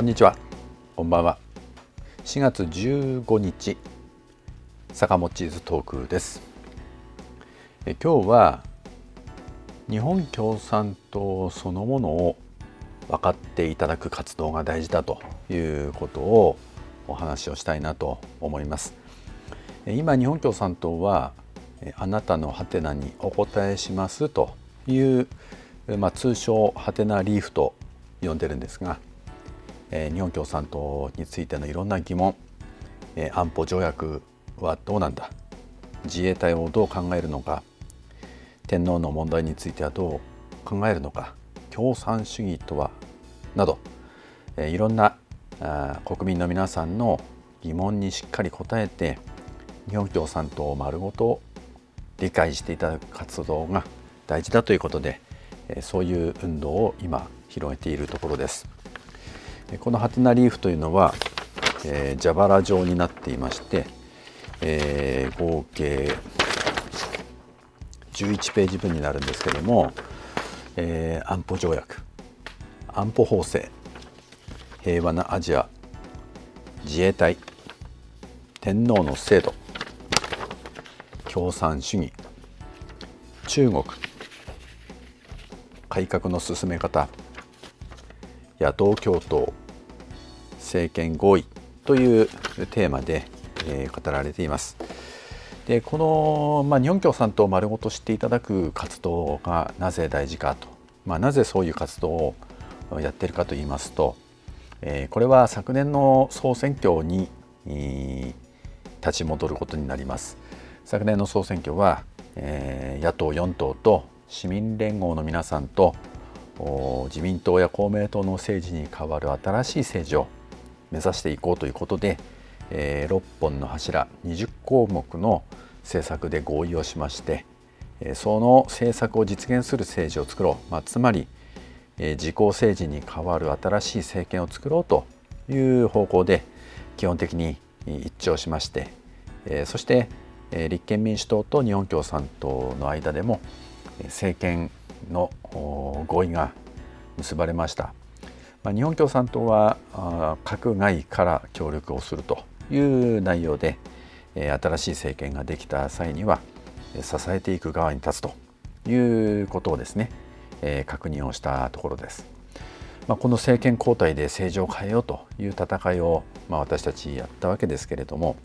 こんにちは。こんばんは。4月15日坂本チーズトークです。え今日は日本共産党そのものを分かっていただく活動が大事だということをお話をしたいなと思います。今日本共産党はあなたのハテナにお答えしますという、まあ、通称ハテナリーフと呼んでるんですがえー、日本共産党についてのいろんな疑問、えー、安保条約はどうなんだ自衛隊をどう考えるのか天皇の問題についてはどう考えるのか共産主義とはなど、えー、いろんなあ国民の皆さんの疑問にしっかり答えて日本共産党を丸ごと理解していただく活動が大事だということでそういう運動を今広げているところです。このハテナリーフというのは、えー、蛇腹状になっていまして、えー、合計11ページ分になるんですけども、えー、安保条約安保法制平和なアジア自衛隊天皇の制度共産主義中国改革の進め方野党共闘政権合意というテーマで、えー、語られています。でこの、まあ、日本共産党を丸ごと知っていただく活動がなぜ大事かと、まあ、なぜそういう活動をやっているかといいますと、えー、これは昨年の総選挙に、えー、立ち戻ることになります。昨年の総選挙は、えー、野党4党と市民連合の皆さんと自民党や公明党の政治に代わる新しい政治を目指していこうということで、えー、6本の柱20項目の政策で合意をしまして、えー、その政策を実現する政治を作ろう、まあ、つまり、えー、自公政治に代わる新しい政権を作ろうという方向で基本的に一致をしまして、えー、そして、えー、立憲民主党と日本共産党の間でも政権の合意が結ばれました。まあ、日本共産党は閣外から協力をするという内容で新しい政権ができた際には支えていく側に立つということをですね確認をしたところです。まあ、この政権交代で政治を変えようという戦いを、まあ、私たちやったわけですけれども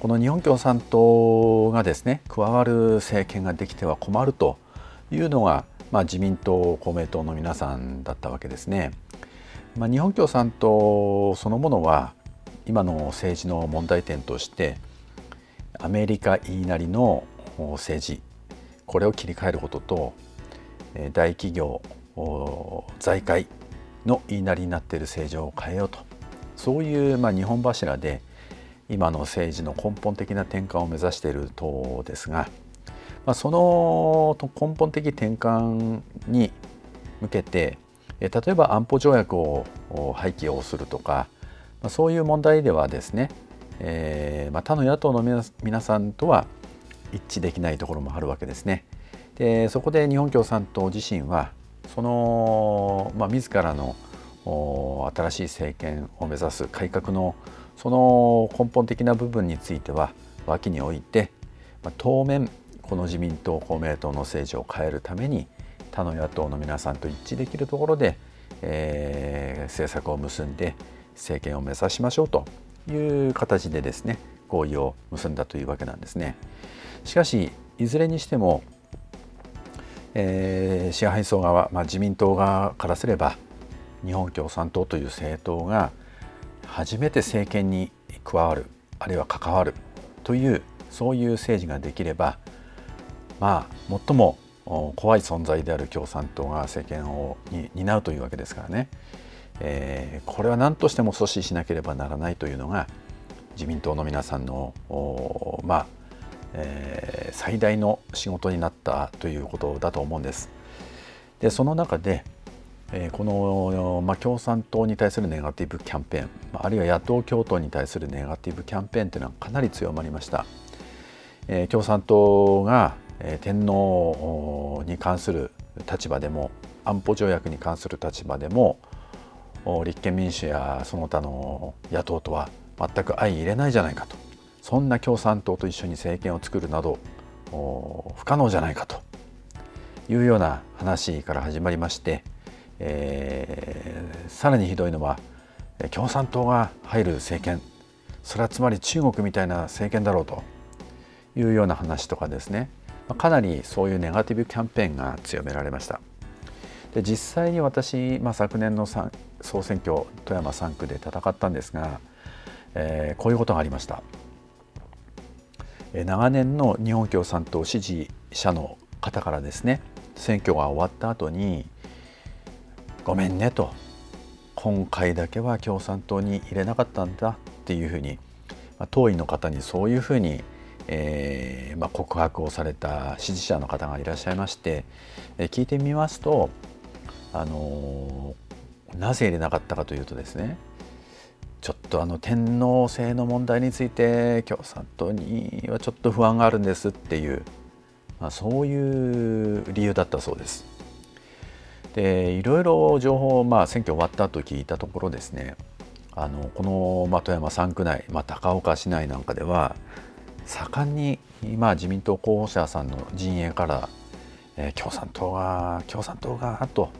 この日本共産党がですね加わる政権ができては困るというのがまあ、自民党公明党の皆さんだったわけですね。まあ、日本共産党そのものは今の政治の問題点としてアメリカ言いなりの政治これを切り替えることと大企業財界の言いなりになっている政治を変えようとそういうまあ日本柱で今の政治の根本的な転換を目指している党ですがまあ、その根本的転換に向けて例えば安保条約を廃棄をするとか、まあ、そういう問題ではですね、えーまあ、他の野党の皆さんとは一致できないところもあるわけですね。でそこで日本共産党自身はその、まあ、自らの新しい政権を目指す改革のその根本的な部分については脇に置いて、まあ、当面この自民党公明党の政治を変えるために他の野党の皆さんと一致できるところで、えー、政策を結んで政権を目指しましょうという形でですね合意を結んだというわけなんですね。しかしいずれにしても、えー、支配層側、まあ、自民党側からすれば日本共産党という政党が初めて政権に加わるあるいは関わるというそういう政治ができればまあ最も怖い存在である共産党が政権を担うというわけですからね、えー、これは何としても阻止しなければならないというのが自民党の皆さんのまあ、えー、最大の仕事になったということだと思うんです。でその中で、えー、この、まあ、共産党に対するネガティブキャンペーンあるいは野党共闘に対するネガティブキャンペーンというのはかなり強まりました。えー、共産党が天皇に関する立場でも安保条約に関する立場でも立憲民主やその他の野党とは全く相入れないじゃないかと。そんな共産党と一緒に政権を作るなど不可能じゃないかと。いうような話から始まりまして、えー、さらにひどいのは共産党が入る政権。それはつまり中国みたいな政権だろうと。いうような話とかですね。かなりそういうネガティブキャンペーンが強められました。で実際に私、まあ、昨年の総選挙富山3区で戦ったんですが、えー、こういうことがありました。長年の日本共産党支持者の方からですね選挙が終わった後に「ごめんね」と「今回だけは共産党に入れなかったんだ」っていうふうに、まあ、党員の方にそういうふうに、えーまあ、告白をされた支持者の方がいらっしゃいまして、え、聞いてみますと、あの、なぜ入れなかったかというとですねちょっとあの天皇制の問題について共産党にはちょっと不安があるんですっていう、まあ、そういう理由だったそうです。でいろいろ情報を、まあ、選挙終わった後聞いたところですねあのこの、まあ、富山3区内、まあ、高岡市内なんかでは盛んに、まあ、自民党候補者さんの陣営から、えー、共産党が共産党がと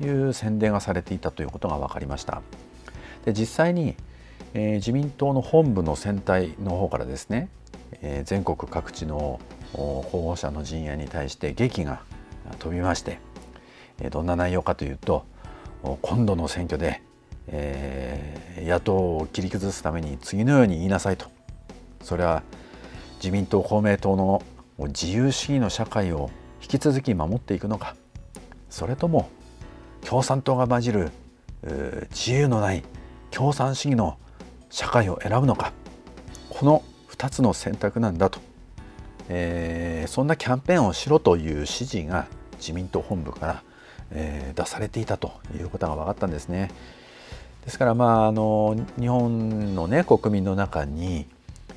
いう宣伝がされていたということが分かりました。で実際に、えー、自民党の本部の選対の方からですね、えー、全国各地の候補者の陣営に対して劇が飛びまして、えー、どんな内容かというと今度の選挙で、えー、野党を切り崩すために次のように言いなさいとそれは自民党公明党の自由主義の社会を引き続き守っていくのか。それとも共産党が混じる自由のない共産主義の社会を選ぶのか。この2つの選択なんだと、えー、そんなキャンペーンをしろという指示が自民党本部から、えー、出されていたということが分かったんですね。ですからまああの日本のね国民の中に、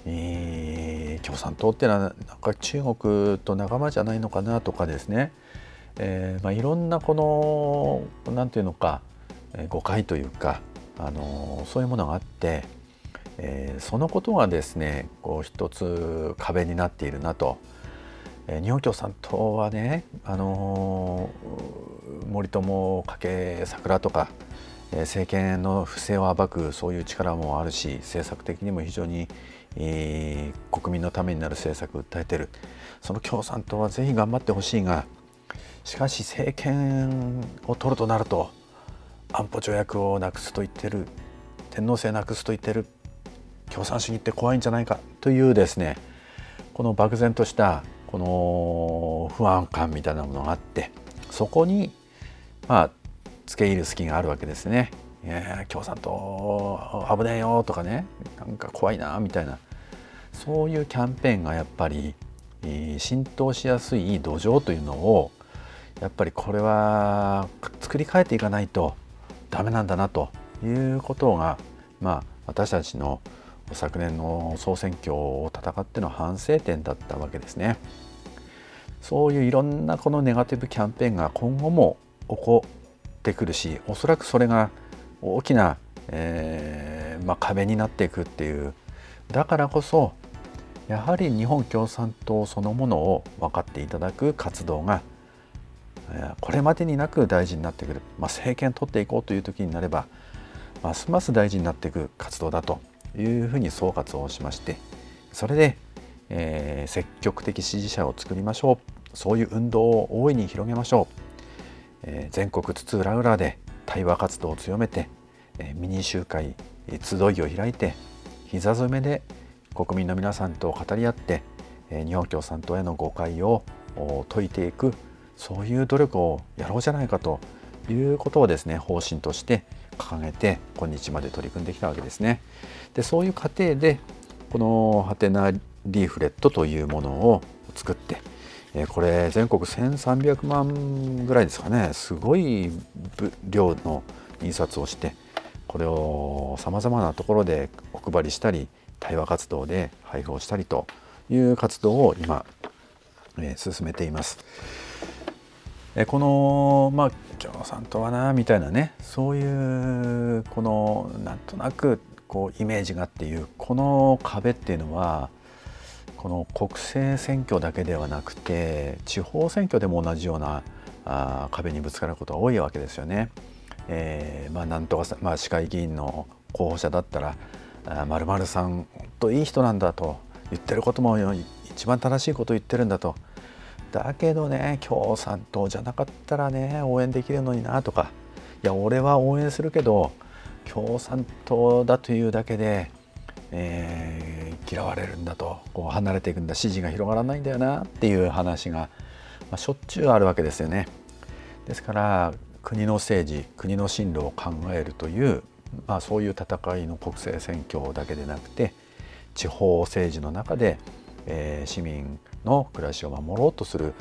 えー、共産党っていうのはなんか中国と仲間じゃないのかなとかですね、えーまあ、いろんなこの何て言うのか誤解というかあのそういうものがあって、えー、そのことがですねこう一つ壁になっているなと。えー、日本共産党はね、あの森友け桜とか、政権の不正を暴くそういう力もあるし政策的にも非常に、えー、国民のためになる政策を訴えてる。その共産党はぜひ頑張ってほしいがしかし政権を取るとなると安保条約をなくすと言ってる天皇制なくすと言ってる共産主義って怖いんじゃないかというですねこの漠然としたこの不安感みたいなものがあってそこにまあ付け入る隙があるわけですね。いや共産党危ねえよとかねなんか怖いなみたいなそういうキャンペーンがやっぱり浸透しやすい土壌というのをやっぱりこれは作り変えていかないとダメなんだなということが、まあ、私たちの昨年の総選挙を戦っての反省点だったわけですね。そういういろんなこのネガティブキャンペーンが今後も起こってくるしおそらくそれが大きな、えーまあ、壁になっていくっていう。だからこそやはり日本共産党そのものを分かっていただく活動がこれまでになく大事になってくる、まあ、政権取っていこうという時になればますます大事になっていく活動だというふうに総括をしましてそれで、えー、積極的支持者を作りましょう。そういう運動を大いに広げましょう、え、全国津々浦々で対話活動を強めて、えー、ミニ集会集いを開いて膝詰めで国民の皆さんと語り合って、え日本共産党への誤解を解いていくそういう努力をやろうじゃないかということをですね方針として掲げて今日まで取り組んできたわけですね。でそういう過程でこのハテナリーフレットというものを作ってえこれ全国1300万ぐらいですかねすごい量の印刷をしてこれをさまざまなところでお配りしたり対話活動で配布をしたりという活動を今、え進めています。えこのまあ共産党はなみたいなねそういうこのなんとなくこうイメージがっていうこの壁っていうのはこの国政選挙だけではなくて地方選挙でも同じようなあ壁にぶつかることが多いわけですよね。えー、まあ、なんとかまあ、市会議員の候補者だったら「まるさん本当いい人なんだ」と言ってることも一番正しいことを言ってるんだとだけどね共産党じゃなかったらね応援できるのになとかいや俺は応援するけど共産党だというだけで、えー、嫌われるんだとこう離れていくんだ支持が広がらないんだよなっていう話が、まあ、しょっちゅうあるわけですよね。ですから国の政治国の進路を考えるという、まあ、そういう戦いの国政選挙だけでなくて地方政治の中で、えー、市民の暮らしを守ろうとする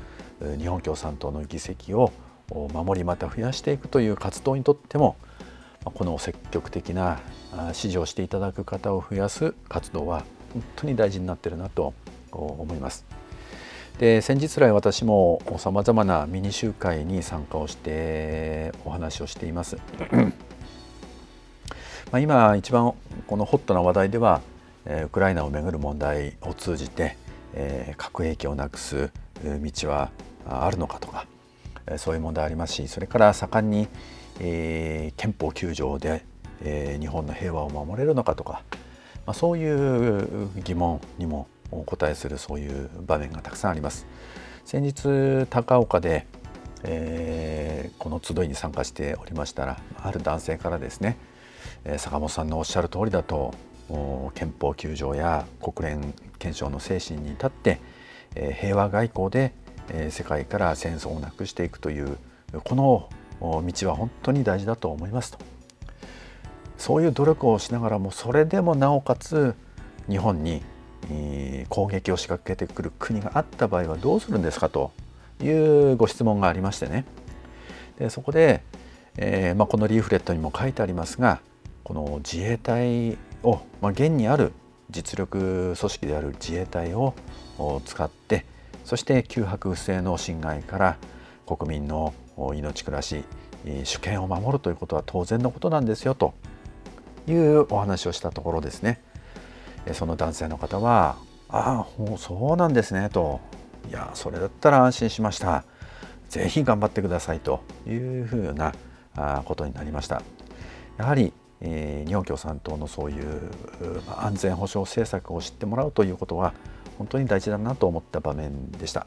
日本共産党の議席を守りまた増やしていくという活動にとってもこの積極的な支持をしていただく方を増やす活動は本当に大事になってるなと思います。で先日来私もさまざまなミニ集会に参加をしてお話をしています。まあ今一番このホットな話題ではウクライナをめぐる問題を通じて核兵器をなくす道はあるのかとかそういう問題ありますしそれから盛んに、憲法9条で、日本の平和を守れるのかとか、まあ、そういう疑問にもお答えするそういう場面がたくさんあります。先日高岡で、えー、この集いに参加しておりましたらある男性からですね、坂本さんのおっしゃる通りだと憲法9条や国連憲章の精神に立って、え、平和外交で、え、世界から戦争をなくしていくというこの道は本当に大事だと思いますとそういう努力をしながらもそれでもなおかつ日本に攻撃を仕掛けてくる国があった場合はどうするんですかというご質問がありましてね。でそこで、えーまあ、このリーフレットにも書いてありますがこの自衛隊を、まあ、現にある実力組織である自衛隊を使ってそして旧白不正の侵害から国民の命暮らし主権を守るということは当然のことなんですよと。いうお話をしたところですねその男性の方は「ああそうなんですね」と「いやそれだったら安心しました」「ぜひ頑張ってください」というふうなことになりました。やはりえー、日本共産党のそういう、安全保障政策を知ってもらうということは本当に大事だなと思った場面でした。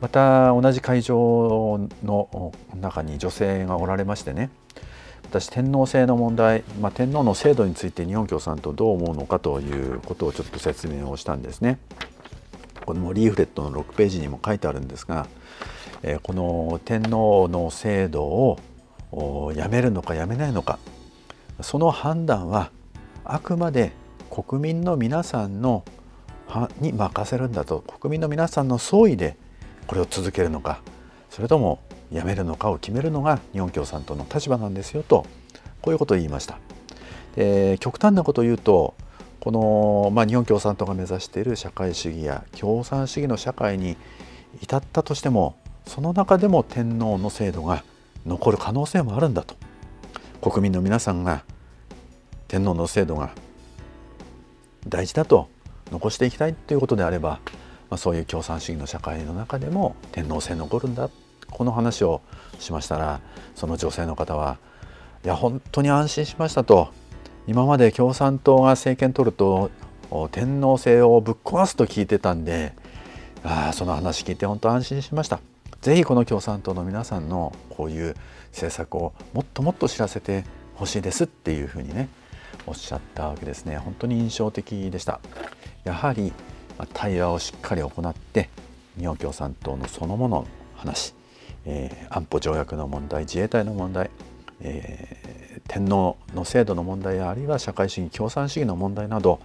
また同じ会場の中に女性がおられましてね私天皇制の問題、まあ、天皇の制度について日本共産党どう思うのかということをちょっと説明をしたんですね。このリーフレットの6ページにも書いてあるんですが、えこの天皇の制度をやめるのかやめないのかその判断はあくまで国民の皆さんのに任せるんだと国民の皆さんの総意でこれを続けるのかそれともやめるのかを決めるのが日本共産党の立場なんですよとこういうことを言いました。で極端なことを言うとこの、まあ、日本共産党が目指している社会主義や共産主義の社会に至ったとしてもその中でも天皇の制度が残る可能性もあるんだと国民の皆さんが天皇の制度が大事だと残していきたいということであればまあ、そういう共産主義の社会の中でも天皇制残るんだこの話をしましたらその女性の方はいや本当に安心しましたと。今まで共産党が政権取ると天皇制をぶっ壊すと聞いてたんであその話聞いて本当安心しました。ぜひこの共産党の皆さんのこういう政策をもっともっと知らせてほしいですっていうふうにねおっしゃったわけですね。本当に印象的でした。やはり対話をしっかり行って日本共産党のそのものの話、えー、安保条約の問題自衛隊の問題、えー、天皇の制度の問題やあるいは社会主義共産主義の問題など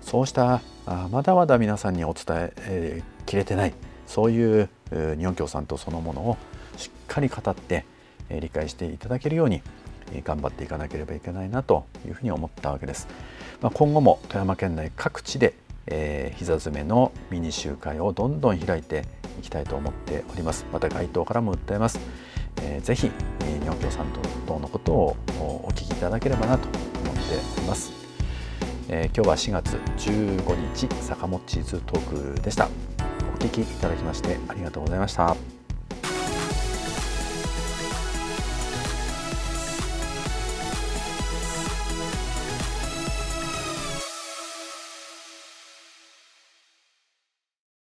そうしたあまだまだ皆さんにお伝ええー、きれてないそういう、えー、日本共産党そのものをしっかり語って、えー、理解していただけるように頑張っていかなければいけないなというふうに思ったわけです。まあ、今後も富山県内各地でえー、膝詰めのミニ集会をどんどん開いていきたいと思っております。また該当からも訴えます、えー、ぜひ日本共産党のことをお聞きいただければなと思っております、えー、今日は4月15日坂本地図トークでした。お聞きいただきましてありがとうございました。